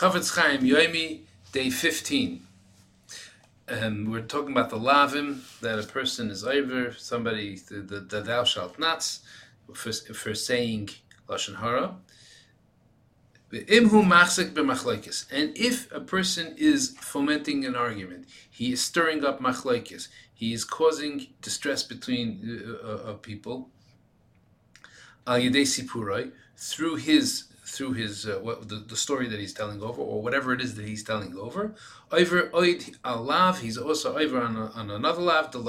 Chofetz Chaim Yoimi, day 15. Um, we're talking about the lavim that a person is over, somebody, the, the, the thou shalt nots, for, for saying Lashon Hara. And if a person is fomenting an argument, he is stirring up machlaikis, he is causing distress between uh, uh, people, through his through his uh, what, the, the story that he's telling over or whatever it is that he's telling over. Over oid alav, he's also over on, a, on another lav. The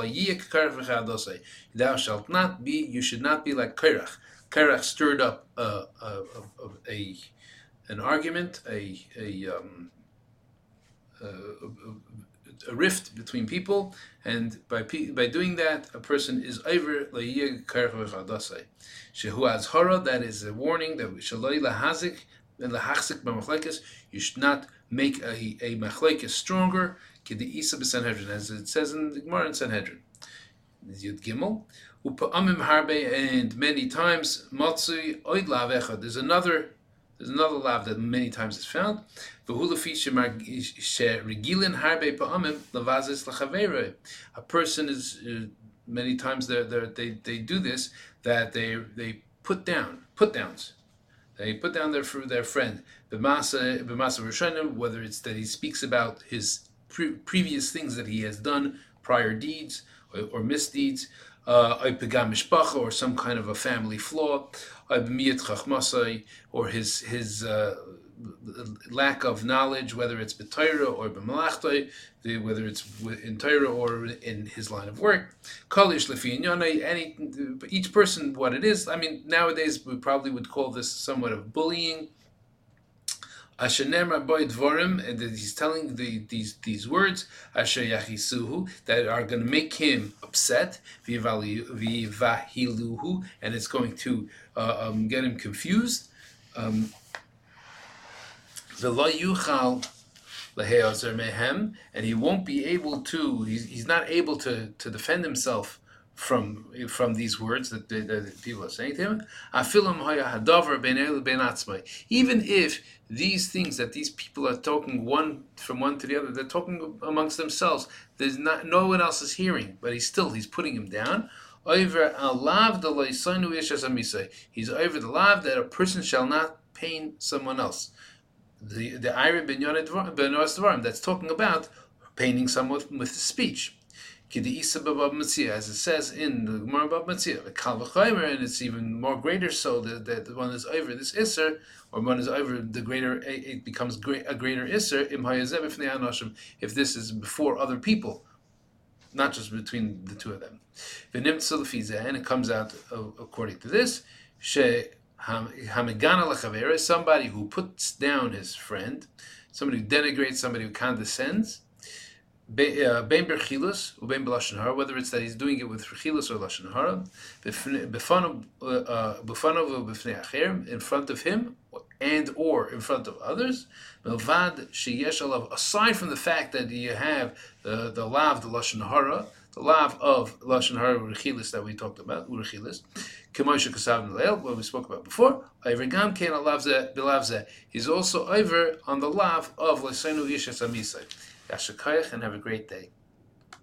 Thou shalt not be. You should not be like Kairach. Kairach stirred up a, a, a, an argument, a a, um, a, a rift between people, and by by doing that, a person is over la'yig karvachadasai. Shehu azhara, that is a warning that shaloi lahazik and lahachzik b'machlekes. You should not make a a machlekes stronger. Kidi isa b'Sanhedrin, as it says in the Gemara in Sanhedrin. Yud Gimel. Upa'amim harbe, and many times matzui oid lavecha. There's another there's another lav that many times is found. A person is uh, many times they're, they're, they they do this that they they put down put downs. They put down their their friend whether it's that he speaks about his pre- previous things that he has done, prior deeds or, or misdeeds, uh, or some kind of a family flaw, or his his uh, lack of knowledge, whether it's b'Torah or b'malachtai, whether it's in Torah or in his line of work. Kalish any each person what it is. I mean, nowadays we probably would call this somewhat of bullying. Ashenem Rabbi Dvorim, and he's telling the, these these words, Asher Yachisuhu, that are going to make him upset, Vivahiluhu, and it's going to uh, um, get him confused. Um, and he won't be able to. He's, he's not able to to defend himself from from these words that, the, people are saying to him. Even if these things that these people are talking one from one to the other, they're talking amongst themselves. There's not no one else is hearing, but he's still he's putting him down. Over alav He's over the that a person shall not pain someone else. The the Ira ben Dvarim that's talking about painting someone with speech. As it says in the Gemara Bava Metzia, the Kal and it's even more greater so that, that the one is over this Isser, or one is over the greater, it becomes a greater Isser, if this is before other people not just between the two of them. And it comes out according to this, somebody who puts down his friend, somebody who denigrates, somebody who condescends, uh, Uh, ben berchilus uben b'lashon hara, whether it's that he's doing it with rechilus or lashon hara, b'fanov uh, uh, b'fnei acher, in front of him and or in front of others, milvad sheyesh alav, aside from the fact that you have the the lav the lashon hara, the lav of lashon hara rechilis that we talked about urechilis, k'moshe kasav neleil, what we spoke about before. Over gam ken alavze bilavze. He's also over on the lav of l'senu yishas amisai. Yashakayach and have a great day.